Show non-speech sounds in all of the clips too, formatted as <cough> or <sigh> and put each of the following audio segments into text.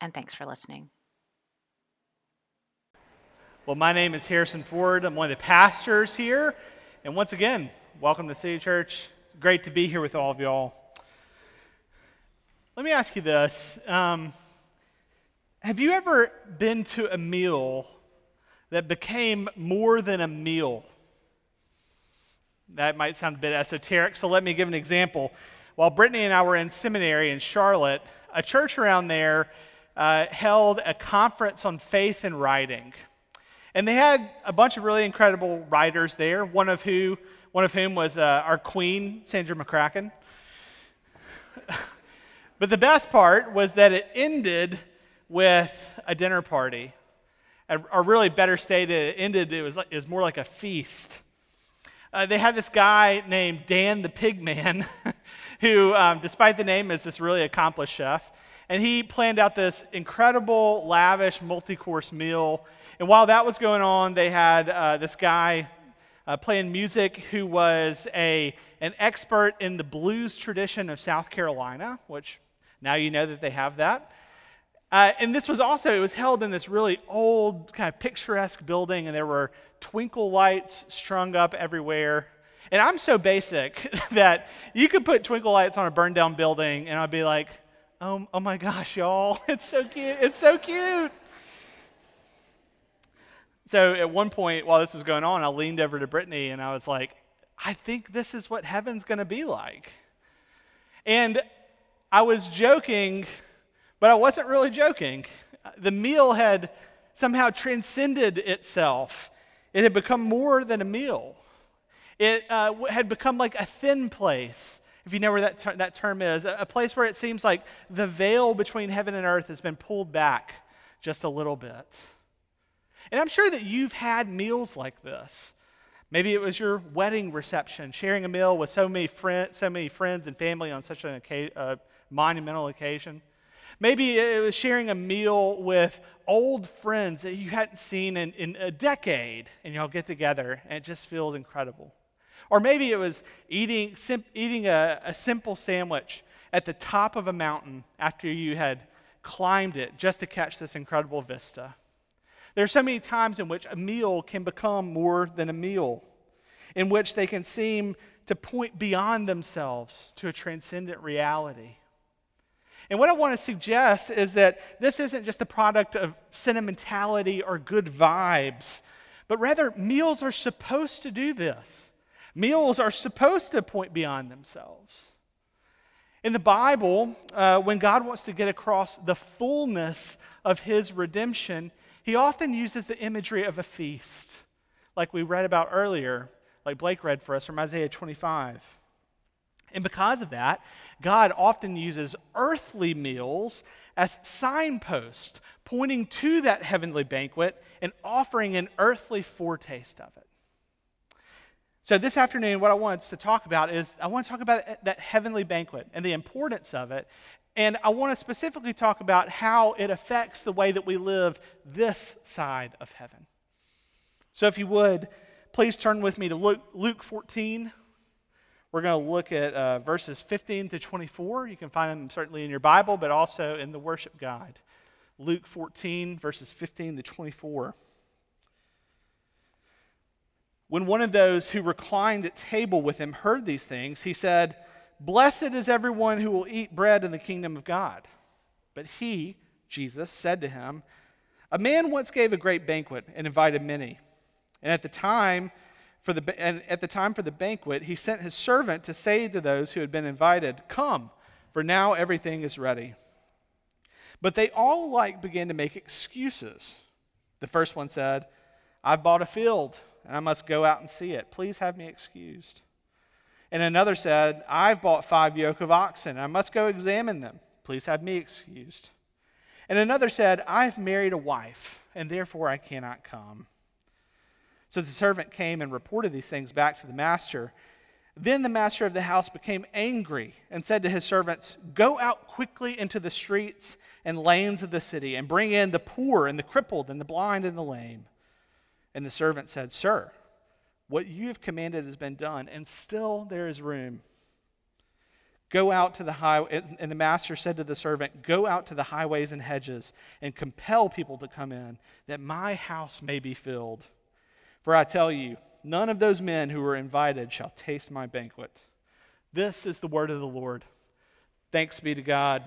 And thanks for listening. Well, my name is Harrison Ford. I'm one of the pastors here. And once again, welcome to City Church. Great to be here with all of y'all. Let me ask you this um, Have you ever been to a meal that became more than a meal? That might sound a bit esoteric, so let me give an example. While Brittany and I were in seminary in Charlotte, a church around there uh, held a conference on faith and writing. And they had a bunch of really incredible writers there, one of, who, one of whom was uh, our queen, Sandra McCracken. <laughs> but the best part was that it ended with a dinner party. Or really better stated, it ended, it was, it was more like a feast. Uh, they had this guy named Dan the Pigman, <laughs> who, um, despite the name, is this really accomplished chef. And he planned out this incredible, lavish, multi course meal. And while that was going on, they had uh, this guy uh, playing music who was a, an expert in the blues tradition of South Carolina, which now you know that they have that. Uh, and this was also, it was held in this really old, kind of picturesque building, and there were twinkle lights strung up everywhere. And I'm so basic <laughs> that you could put twinkle lights on a burned down building, and I'd be like, oh, oh my gosh, y'all, <laughs> it's so cute. It's so cute. So at one point while this was going on, I leaned over to Brittany and I was like, I think this is what heaven's going to be like. And I was joking but I wasn't really joking. The meal had somehow transcended itself, it had become more than a meal. It uh, had become like a thin place, if you know where that, ter- that term is, a place where it seems like the veil between heaven and earth has been pulled back just a little bit. And I'm sure that you've had meals like this. Maybe it was your wedding reception, sharing a meal with so many, friend, so many friends and family on such a uh, monumental occasion. Maybe it was sharing a meal with old friends that you hadn't seen in, in a decade, and y'all get together, and it just feels incredible. Or maybe it was eating, sim- eating a, a simple sandwich at the top of a mountain after you had climbed it just to catch this incredible vista. There are so many times in which a meal can become more than a meal, in which they can seem to point beyond themselves to a transcendent reality. And what I want to suggest is that this isn't just a product of sentimentality or good vibes, but rather, meals are supposed to do this. Meals are supposed to point beyond themselves. In the Bible, uh, when God wants to get across the fullness of his redemption, he often uses the imagery of a feast, like we read about earlier, like Blake read for us from Isaiah 25. And because of that, God often uses earthly meals as signposts, pointing to that heavenly banquet and offering an earthly foretaste of it. So, this afternoon, what I want to talk about is I want to talk about that heavenly banquet and the importance of it. And I want to specifically talk about how it affects the way that we live this side of heaven. So, if you would, please turn with me to Luke, Luke 14. We're going to look at uh, verses 15 to 24. You can find them certainly in your Bible, but also in the worship guide. Luke 14, verses 15 to 24. When one of those who reclined at table with him heard these things, he said, Blessed is everyone who will eat bread in the kingdom of God. But he, Jesus, said to him, A man once gave a great banquet and invited many. And at the time, for the, and at the time for the banquet, he sent his servant to say to those who had been invited, Come, for now everything is ready. But they all alike began to make excuses. The first one said, I've bought a field, and I must go out and see it. Please have me excused. And another said, I've bought five yoke of oxen, and I must go examine them. Please have me excused. And another said, I've married a wife, and therefore I cannot come. So the servant came and reported these things back to the master. Then the master of the house became angry and said to his servants, Go out quickly into the streets and lanes of the city and bring in the poor and the crippled and the blind and the lame. And the servant said, Sir, what you have commanded has been done, and still there is room. Go out to the highway. And the master said to the servant, Go out to the highways and hedges and compel people to come in, that my house may be filled. For I tell you, none of those men who were invited shall taste my banquet. This is the word of the Lord. Thanks be to God.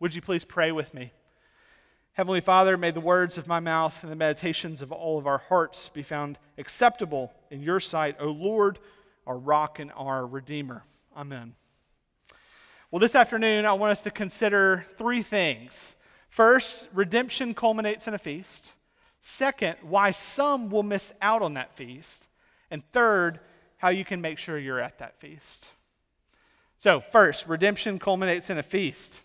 Would you please pray with me? Heavenly Father, may the words of my mouth and the meditations of all of our hearts be found acceptable in your sight, O Lord, our rock and our Redeemer. Amen. Well, this afternoon, I want us to consider three things. First, redemption culminates in a feast. Second, why some will miss out on that feast. And third, how you can make sure you're at that feast. So, first, redemption culminates in a feast.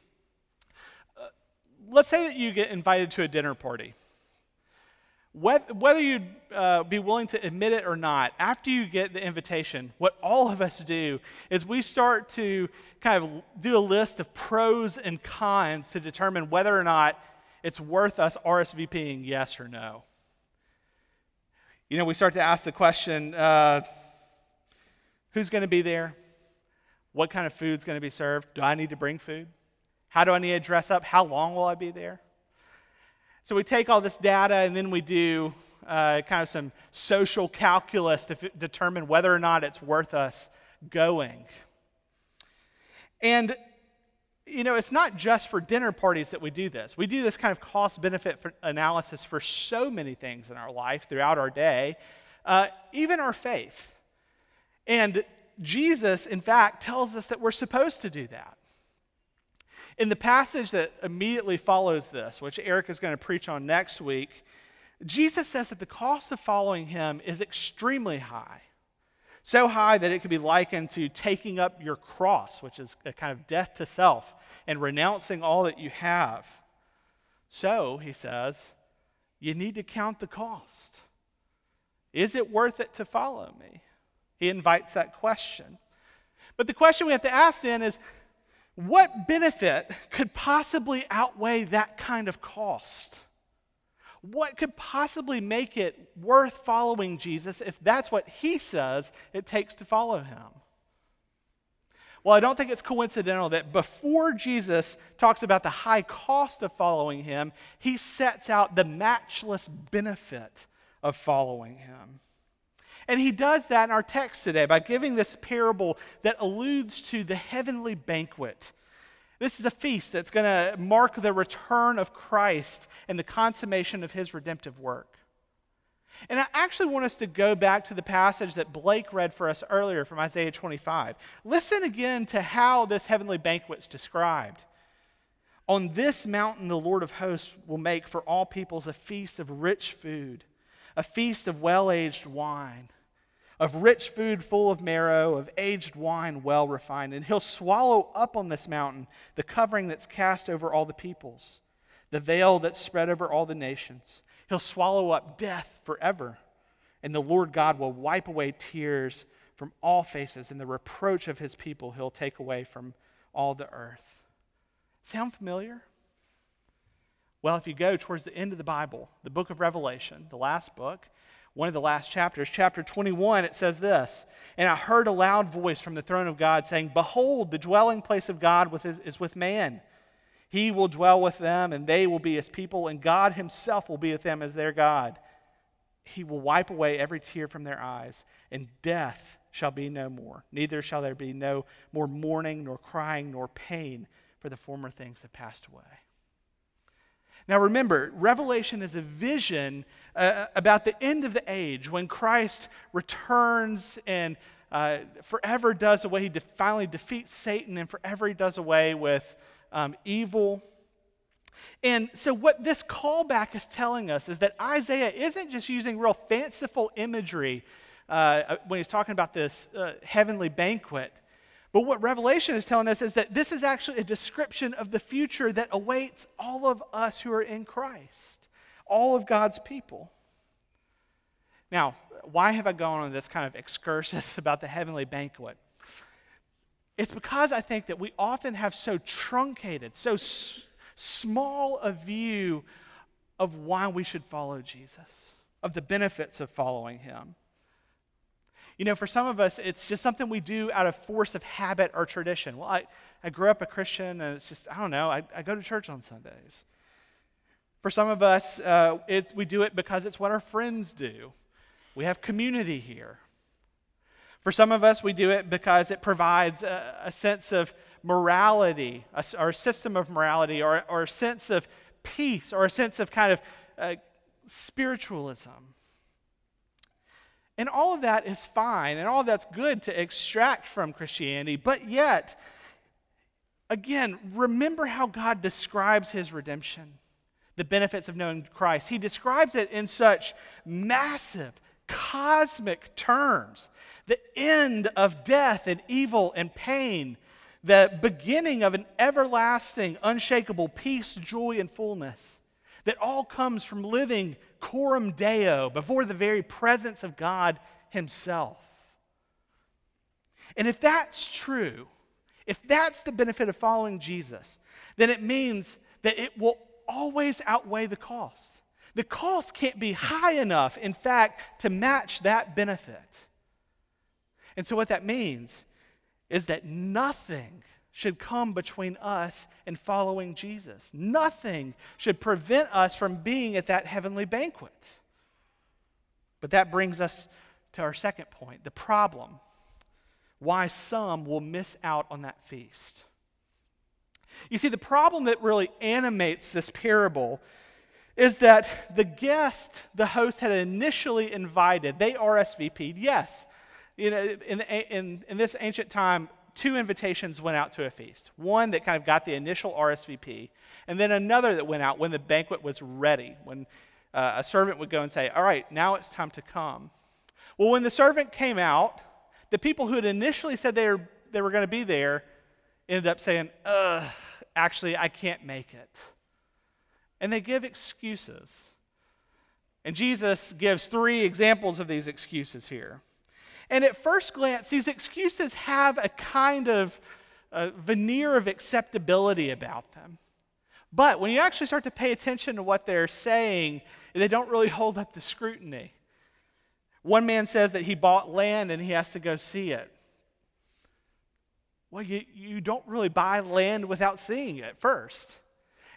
Let's say that you get invited to a dinner party whether you'd uh, be willing to admit it or not, after you get the invitation, what all of us do is we start to kind of do a list of pros and cons to determine whether or not it's worth us RSVPing yes or no. You know, we start to ask the question uh, who's going to be there? What kind of food's going to be served? Do I need to bring food? How do I need to dress up? How long will I be there? So we take all this data and then we do uh, kind of some social calculus to f- determine whether or not it's worth us going. And, you know, it's not just for dinner parties that we do this. We do this kind of cost benefit analysis for so many things in our life throughout our day, uh, even our faith. And Jesus, in fact, tells us that we're supposed to do that. In the passage that immediately follows this, which Eric is going to preach on next week, Jesus says that the cost of following him is extremely high. So high that it could be likened to taking up your cross, which is a kind of death to self, and renouncing all that you have. So, he says, you need to count the cost. Is it worth it to follow me? He invites that question. But the question we have to ask then is what benefit could possibly outweigh that kind of cost? What could possibly make it worth following Jesus if that's what he says it takes to follow him? Well, I don't think it's coincidental that before Jesus talks about the high cost of following him, he sets out the matchless benefit of following him. And he does that in our text today by giving this parable that alludes to the heavenly banquet. This is a feast that's going to mark the return of Christ and the consummation of his redemptive work. And I actually want us to go back to the passage that Blake read for us earlier from Isaiah 25. Listen again to how this heavenly banquet is described. On this mountain, the Lord of hosts will make for all peoples a feast of rich food, a feast of well aged wine of rich food full of marrow, of aged wine well refined. And he'll swallow up on this mountain the covering that's cast over all the peoples, the veil that's spread over all the nations. He'll swallow up death forever. And the Lord God will wipe away tears from all faces, and the reproach of his people he'll take away from all the earth. Sound familiar? Well, if you go towards the end of the Bible, the book of Revelation, the last book, one of the last chapters, chapter 21, it says this And I heard a loud voice from the throne of God saying, Behold, the dwelling place of God with, is, is with man. He will dwell with them, and they will be his people, and God himself will be with them as their God. He will wipe away every tear from their eyes, and death shall be no more. Neither shall there be no more mourning, nor crying, nor pain, for the former things have passed away. Now remember, Revelation is a vision uh, about the end of the age when Christ returns and uh, forever does away. He de- finally defeats Satan and forever he does away with um, evil. And so, what this callback is telling us is that Isaiah isn't just using real fanciful imagery uh, when he's talking about this uh, heavenly banquet, But what Revelation is telling us is that this is actually a description of the future that awaits all of us who are in Christ, all of God's people. Now, why have I gone on this kind of excursus <laughs> about the heavenly banquet? It's because I think that we often have so truncated, so s- small a view of why we should follow Jesus, of the benefits of following him. You know, for some of us, it's just something we do out of force of habit or tradition. Well, I, I grew up a Christian, and it's just, I don't know, I, I go to church on Sundays. For some of us, uh, it, we do it because it's what our friends do. We have community here. For some of us, we do it because it provides a, a sense of morality, a, or a system of morality, or, or a sense of peace, or a sense of kind of uh, spiritualism. And all of that is fine, and all that's good to extract from Christianity, but yet, again, remember how God describes his redemption, the benefits of knowing Christ. He describes it in such massive, cosmic terms the end of death and evil and pain, the beginning of an everlasting, unshakable peace, joy, and fullness that all comes from living coram deo before the very presence of God Himself. And if that's true, if that's the benefit of following Jesus, then it means that it will always outweigh the cost. The cost can't be high enough, in fact, to match that benefit. And so, what that means is that nothing should come between us and following Jesus. Nothing should prevent us from being at that heavenly banquet. But that brings us to our second point the problem why some will miss out on that feast. You see, the problem that really animates this parable is that the guest the host had initially invited, they RSVP'd, yes. You know, in, in, in this ancient time, two invitations went out to a feast. One that kind of got the initial RSVP, and then another that went out when the banquet was ready, when uh, a servant would go and say, All right, now it's time to come. Well, when the servant came out, the people who had initially said they were, they were going to be there ended up saying, Ugh, actually, I can't make it. And they give excuses. And Jesus gives three examples of these excuses here. And at first glance, these excuses have a kind of veneer of acceptability about them. But when you actually start to pay attention to what they're saying, they don't really hold up to scrutiny. One man says that he bought land and he has to go see it. Well, you, you don't really buy land without seeing it first.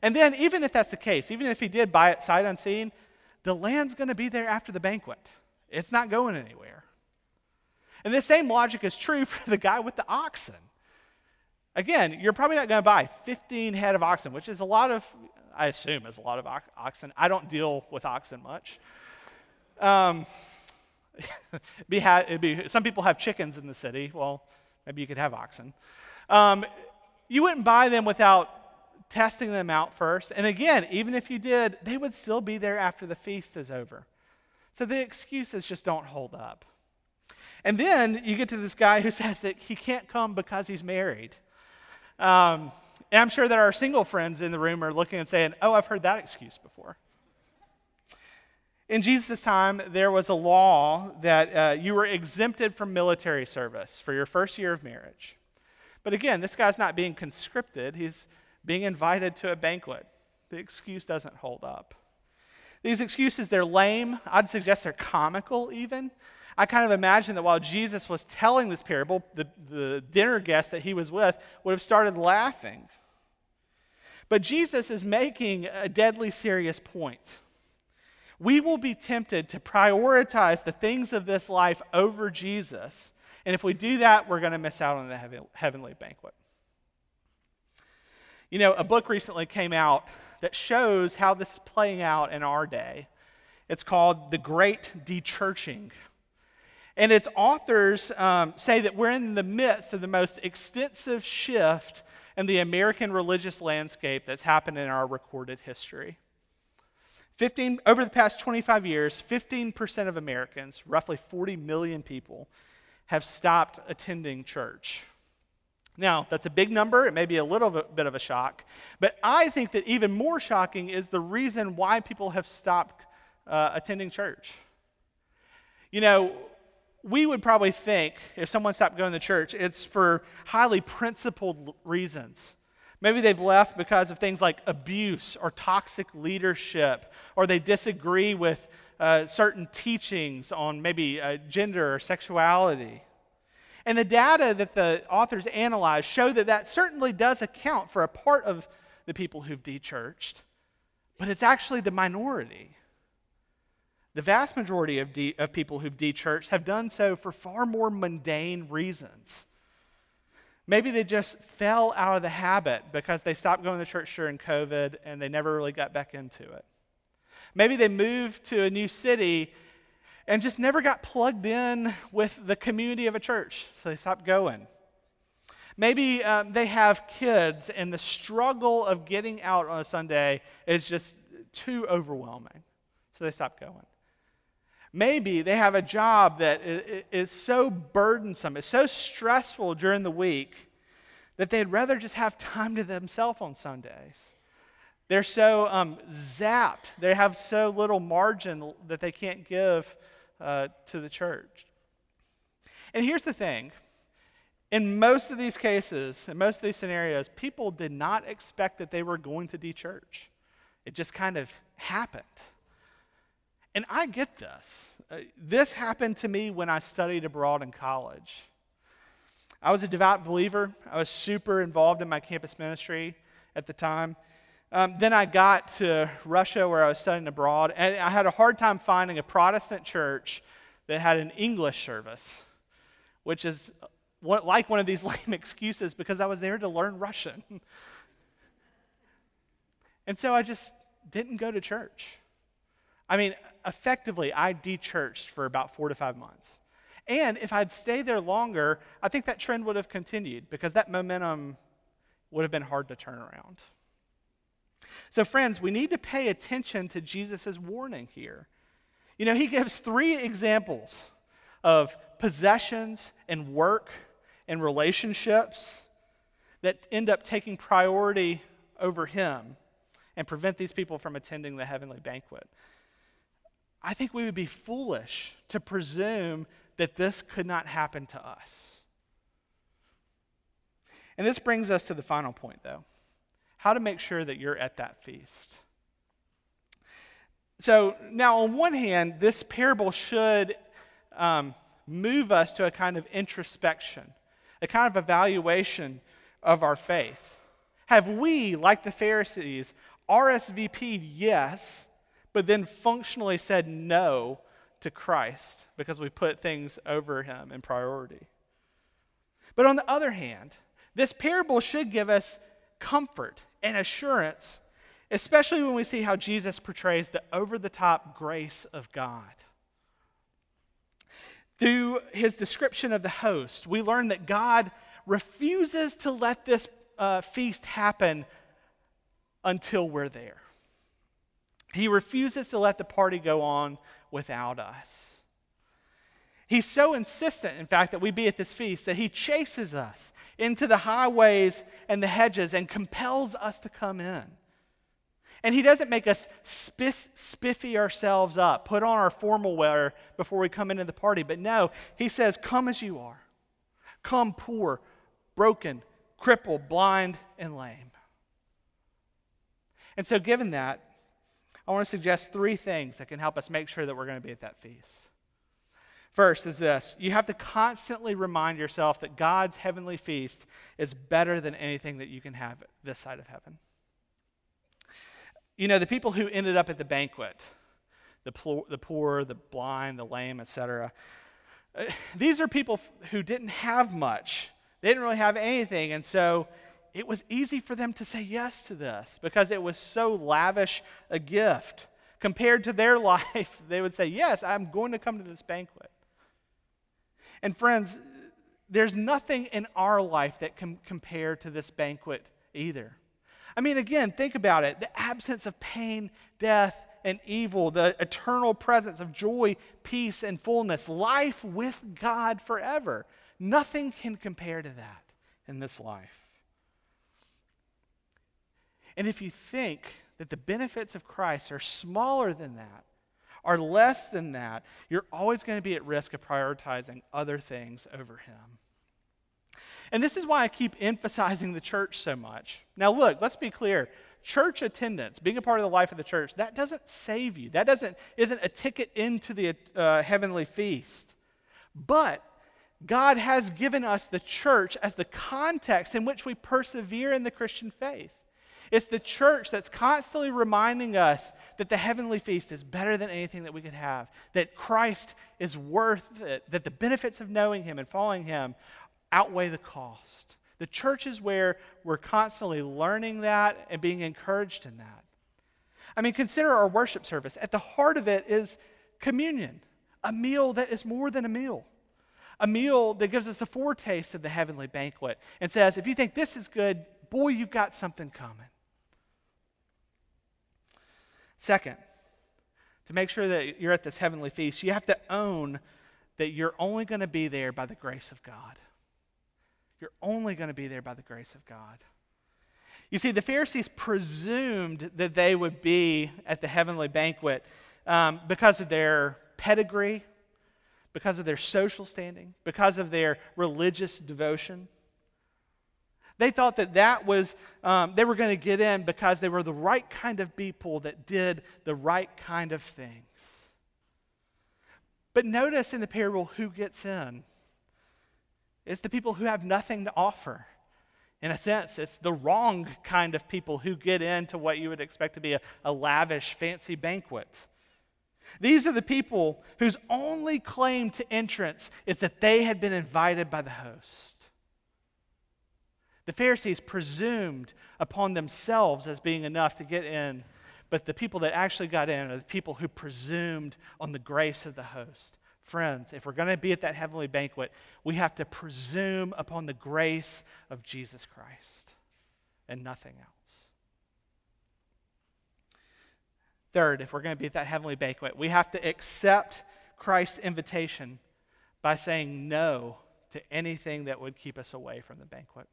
And then, even if that's the case, even if he did buy it sight unseen, the land's going to be there after the banquet. It's not going anywhere. And the same logic is true <laughs> for the guy with the oxen. Again, you're probably not going to buy 15 head of oxen, which is a lot of, I assume, is a lot of oxen. I don't deal with oxen much. Um, <laughs> be be, some people have chickens in the city. Well, maybe you could have oxen. Um, you wouldn't buy them without testing them out first. And again, even if you did, they would still be there after the feast is over. So the excuses just don't hold up. And then you get to this guy who <laughs> says that he can't come because he's married. Um, and I'm sure that our single friends in the room are looking and saying, Oh, I've heard that excuse before. In Jesus' time, there was a law that uh, you were exempted from military service for your first year of marriage. But again, this guy's not being conscripted, he's being invited to a banquet. The excuse doesn't hold up. These excuses, they're lame. I'd suggest they're comical, even. I kind of imagine that while Jesus was telling this parable, the, the dinner guest that he was with would have started laughing. But Jesus is making a deadly serious point we will be tempted to prioritize the things of this life over Jesus. And if we do that, we're going to miss out on the heavenly banquet. You know, a book recently came out that shows how this is playing out in our day. It's called The Great Dechurching. And its authors um, say that we're in the midst of the most extensive shift in the American religious landscape that's happened in our recorded history. 15, over the past 25 years, 15% of Americans, roughly 40 million people, have stopped attending church. Now, that's a big number. It may be a little bit of a shock. But I think that even more shocking is the reason why people have stopped uh, attending church. You know, we would probably think if someone stopped going to church, it's for highly principled reasons. Maybe they've left because of things like abuse or toxic leadership, or they disagree with uh, certain teachings on maybe uh, gender or sexuality. And the data that the authors analyzed show that that certainly does account for a part of the people who've dechurched, but it's actually the minority. The vast majority of, de- of people who've dechurched have done so for far more mundane reasons. Maybe they just fell out of the habit because they stopped going to church during COVID and they never really got back into it. Maybe they moved to a new city and just never got plugged in with the community of a church, so they stopped going. Maybe um, they have kids, and the struggle of getting out on a Sunday is just too overwhelming, so they stop going. Maybe they have a job that is so burdensome, it's so stressful during the week that they'd rather just have time to themselves on Sundays. They're so um, zapped, they have so little margin that they can't give uh, to the church. And here's the thing in most of these cases, in most of these scenarios, people did not expect that they were going to de-church. It just kind of happened. And I get this. Uh, this happened to me when I studied abroad in college. I was a devout believer. I was super involved in my campus ministry at the time. Um, then I got to Russia where I was studying abroad, and I had a hard time finding a Protestant church that had an English service, which is like one of these <laughs> lame excuses because I was there to learn Russian. <laughs> and so I just didn't go to church. I mean, effectively, I de-churched for about four to five months. And if I'd stayed there longer, I think that trend would have continued because that momentum would have been hard to turn around. So, friends, we need to pay attention to Jesus' warning here. You know, he gives three examples of possessions and work and relationships that end up taking priority over him and prevent these people from attending the heavenly banquet. I think we would be foolish to presume that this could not happen to us. And this brings us to the final point, though how to make sure that you're at that feast. So, now on one hand, this parable should um, move us to a kind of introspection, a kind of evaluation of our faith. Have we, like the Pharisees, RSVP'd yes, but then functionally said no to Christ because we put things over him in priority? But on the other hand, this parable should give us comfort and assurance, especially when we see how Jesus portrays the over the top grace of God. Through his description of the host, we learn that God refuses to let this uh, feast happen until we're there. He refuses to let the party go on without us. He's so insistent, in fact, that we be at this feast that he chases us into the highways and the hedges and compels us to come in. And he doesn't make us spiffy ourselves up, put on our formal wear before we come into the party. But no, he says, Come as you are. Come poor, broken, crippled, blind, and lame. And so, given that, I want to suggest three things that can help us make sure that we're going to be at that feast. First is this you have to constantly remind yourself that God's heavenly feast is better than anything that you can have this side of heaven. You know, the people who ended up at the banquet, the poor, the, poor, the blind, the lame, etc., uh, these are people who didn't have much. They didn't really have anything. And so it was easy for them to say yes to this because it was so lavish a gift. Compared to their <laughs> life, they would say, Yes, I'm going to come to this banquet. And friends, there's nothing in our life that can compare to this banquet either. I mean, again, think about it the absence of pain, death, and evil, the eternal presence of joy, peace, and fullness, life with God forever. Nothing can compare to that. in this life. And if you think that the benefits of Christ are smaller than that, are less than that, you're always going to be at risk of prioritizing other things over Him. And this is why I keep emphasizing the church so much. Now, look, let's be clear. Church attendance, being a part of the life of the church, that doesn't save you. That doesn't, isn't a ticket into the uh, heavenly feast. But God has given us the church as the context in which we persevere in the Christian faith. It's the church that's constantly reminding us that the heavenly feast is better than anything that we could have, that Christ is worth it, that the benefits of knowing Him and following Him outweigh the cost. The church is where we're constantly learning that and being encouraged in that. I mean, consider our worship service. At the heart of it is communion, a meal that is more than a meal. A meal that gives us a foretaste of the heavenly banquet and says, if you think this is good, boy, you've got something coming. Second, to make sure that you're at this heavenly feast, you have to own that you're only going to be there by the grace of God. You're only going to be there by the grace of God. You see, the Pharisees presumed that they would be at the heavenly banquet um, because of their pedigree, because of their social standing, because of their religious devotion. They thought that that was, um, they were going to get in because they were the right kind of people that did the right kind of things. But notice in the parable who gets in. It's the people who have nothing to offer. In a sense, it's the wrong kind of people who get into what you would expect to be a, a lavish, fancy banquet. These are the people whose only claim to entrance is that they had been invited by the host. The Pharisees presumed upon themselves as being enough to get in, but the people that actually got in are the people who presumed on the grace of the host. Friends, if we're going to be at that heavenly banquet, we have to presume upon the grace of Jesus Christ and nothing else. Third, if we're going to be at that heavenly banquet, we have to accept Christ's invitation by saying no to anything that would keep us away from the banquet.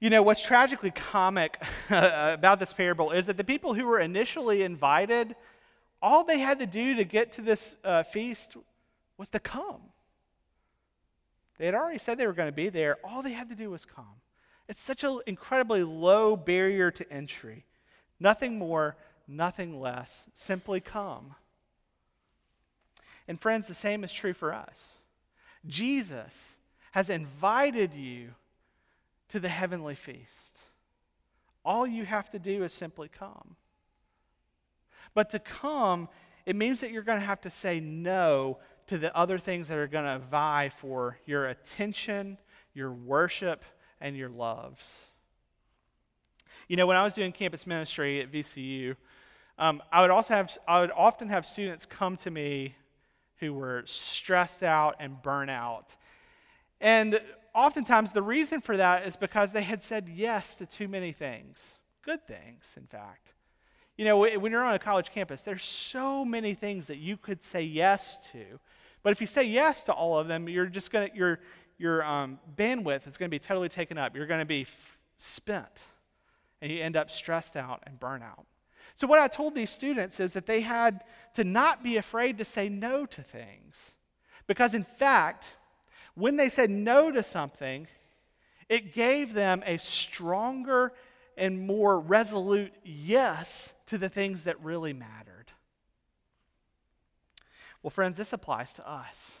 You know, what's tragically comic <laughs> about this parable is that the people who were initially invited all they had to do to get to this uh, feast was to come. They had already said they were going to be there. All they had to do was come. It's such an incredibly low barrier to entry. Nothing more, nothing less. Simply come. And, friends, the same is true for us. Jesus has invited you to the heavenly feast. All you have to do is simply come. But to come, it means that you're going to have to say no to the other things that are going to vie for your attention, your worship, and your loves. You know, when I was doing campus ministry at VCU, um, I would also have, I would often have students come to me who were stressed out and burnt out. And oftentimes the reason for that is because they had said yes to too many things, good things, in fact. You know, when you're on a college campus, there's so many things that you could say yes to. But if you say yes to all of them, you're just going to, your, your um, bandwidth is going to be totally taken up. You're going to be f- spent. And you end up stressed out and burnt out. So, what I told these students is that they had to not be afraid to say no to things. Because, in fact, when they said no to something, it gave them a stronger and more resolute yes to the things that really mattered. Well, friends, this applies to us.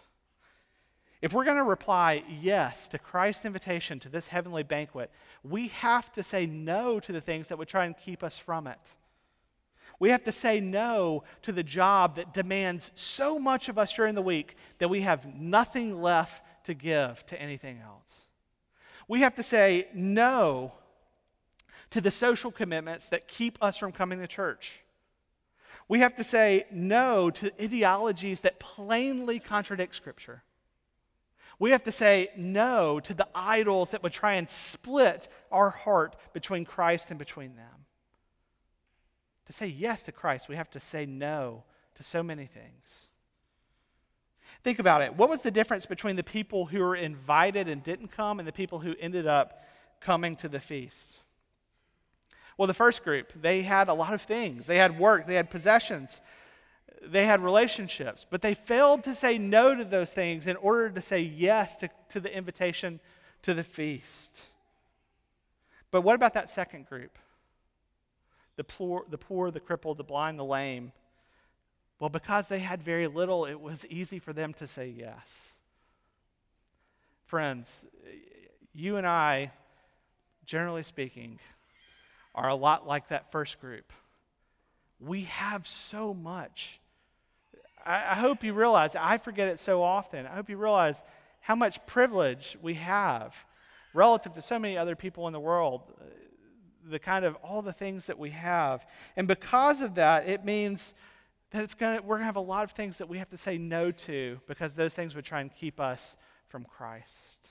If we're going to reply yes to Christ's invitation to this heavenly banquet, we have to say no to the things that would try and keep us from it. We have to say no to the job that demands so much of us during the week that we have nothing left to give to anything else. We have to say no to the social commitments that keep us from coming to church. We have to say no to ideologies that plainly contradict Scripture. We have to say no to the idols that would try and split our heart between Christ and between them. To say yes to Christ, we have to say no to so many things. Think about it. What was the difference between the people who were invited and didn't come and the people who ended up coming to the feast? Well, the first group, they had a lot of things. They had work, they had possessions, they had relationships, but they failed to say no to those things in order to say yes to, to the invitation to the feast. But what about that second group? The poor, the poor, the crippled, the blind, the lame. Well, because they had very little, it was easy for them to say yes. Friends, you and I, generally speaking, are a lot like that first group. We have so much. I, I, hope you realize, I forget it so often. I hope you realize how much privilege we have relative to so many other people in the world, the kind of all the things that we have. And because of that, it means that it's gonna, we're going to have a lot of things that we have to say no to because those things would try and keep us from Christ,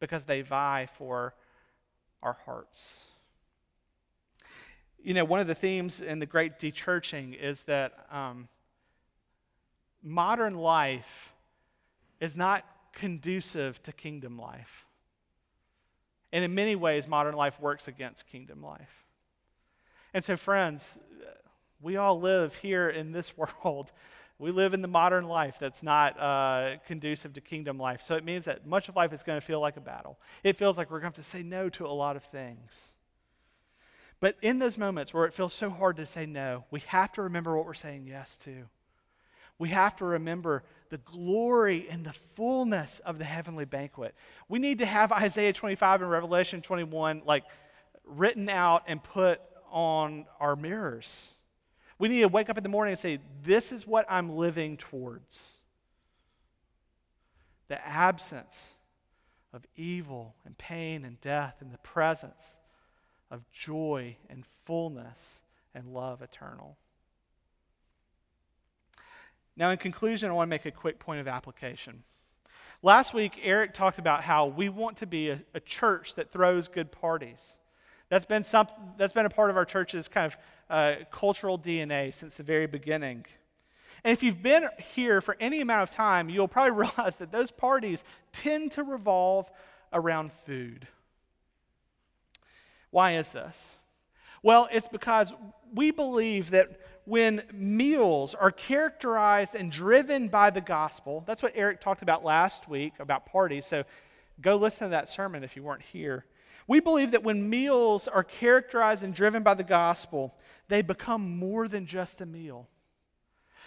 because they vie for our hearts. You know, one of the themes in the great dechurching is that um, modern life is not conducive to kingdom life. And in many ways, modern life works against kingdom life. And so, friends, we all live here in this <laughs> world. We live in the modern life that's not uh, conducive to kingdom life. So it means that much of life is going to feel like a battle. It feels like we're going to have to say no to a lot of things. But in those moments where it feels so hard to say no, we have to remember what we're saying yes to. We have to remember the glory and the fullness of the heavenly banquet. We need to have Isaiah 25 and Revelation 21 like written out and put on our mirrors. We need to wake up in the morning and say, This is what I'm living towards. The absence of evil and pain and death and the presence of joy and fullness and love eternal. Now, in conclusion, I want to make a quick point of application. Last week, Eric talked about how we want to be a, a church that throws good parties. That's been, some, that's been a part of our church's kind of uh, cultural DNA since the very beginning. And if you've been here for any amount of time, you'll probably <laughs> realize that those parties tend to revolve around food. Why is this? Well, it's because we believe that when meals are characterized and driven by the gospel, that's what Eric talked about last week about parties. So go listen to that sermon if you weren't here. We believe that when meals are characterized and driven by the gospel, they become more than just a meal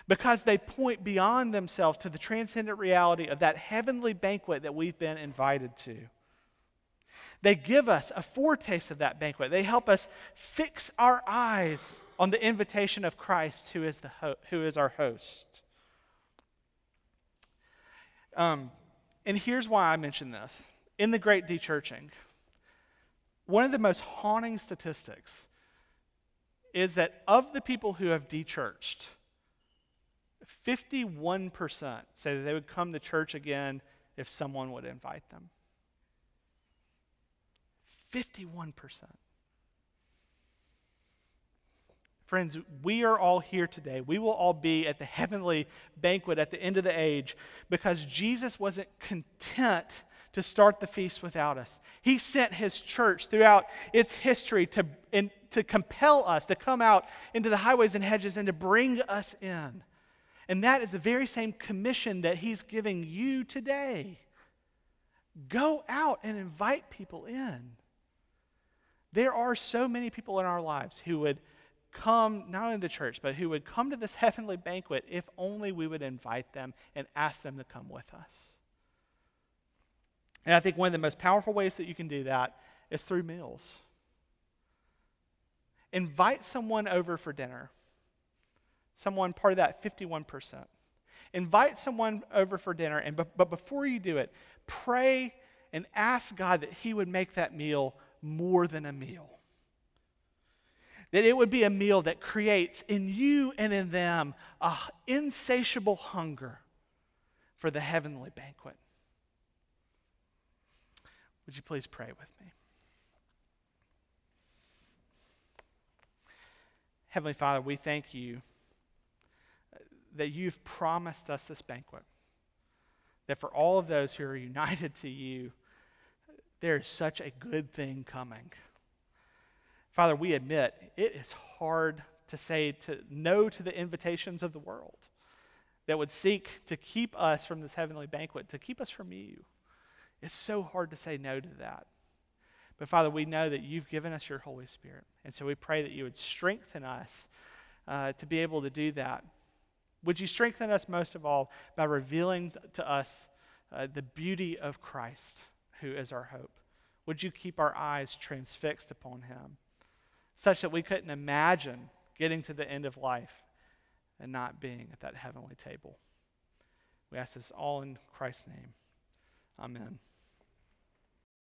because they point beyond themselves to the transcendent reality of that heavenly banquet that we've been invited to. They give us a foretaste of that banquet. They help us fix our eyes on the invitation of Christ, who is, the ho- who is our host. Um, and here's why I mention this. In the Great Dechurching, one of the most haunting statistics is that of the people who have dechurched, 51% say that they would come to church again if someone would invite them. 51%. Friends, we are all here today. We will all be at the heavenly banquet at the end of the age because Jesus wasn't content to start the feast without us. He sent his church throughout its history to, in, to compel us to come out into the highways and hedges and to bring us in. And that is the very same commission that he's giving you today. Go out and invite people in. There are so many people in our lives who would come, not only to church, but who would come to this <laughs> heavenly banquet if only we would invite them and ask them to come with us. And I think one of the most powerful ways that you can do that is through meals. Invite someone over for dinner, someone part of that 51%. Invite someone over for dinner, and but before you do it, pray and ask God that He would make that meal more than a meal. That it would be a meal that creates in you and in them a insatiable hunger for the heavenly banquet. Would you please pray with me? Heavenly Father, we thank you uh, that you've promised us this banquet. that for all of those who are <laughs> united to you, there is such a good thing coming. Father, we admit it is hard to say to no to the invitations of the world that would seek to keep us from this heavenly banquet, to keep us from you. It's so hard to say no to that. But Father, we know that you've given us your Holy Spirit. And so we pray that you would strengthen us uh, to be able to do that. Would you strengthen us most of all by revealing to us uh, the beauty of Christ, who is our hope? Would you keep our eyes transfixed upon him, such that we couldn't imagine getting to the end of life and not being at that heavenly table? We ask this all in Christ's name. Amen.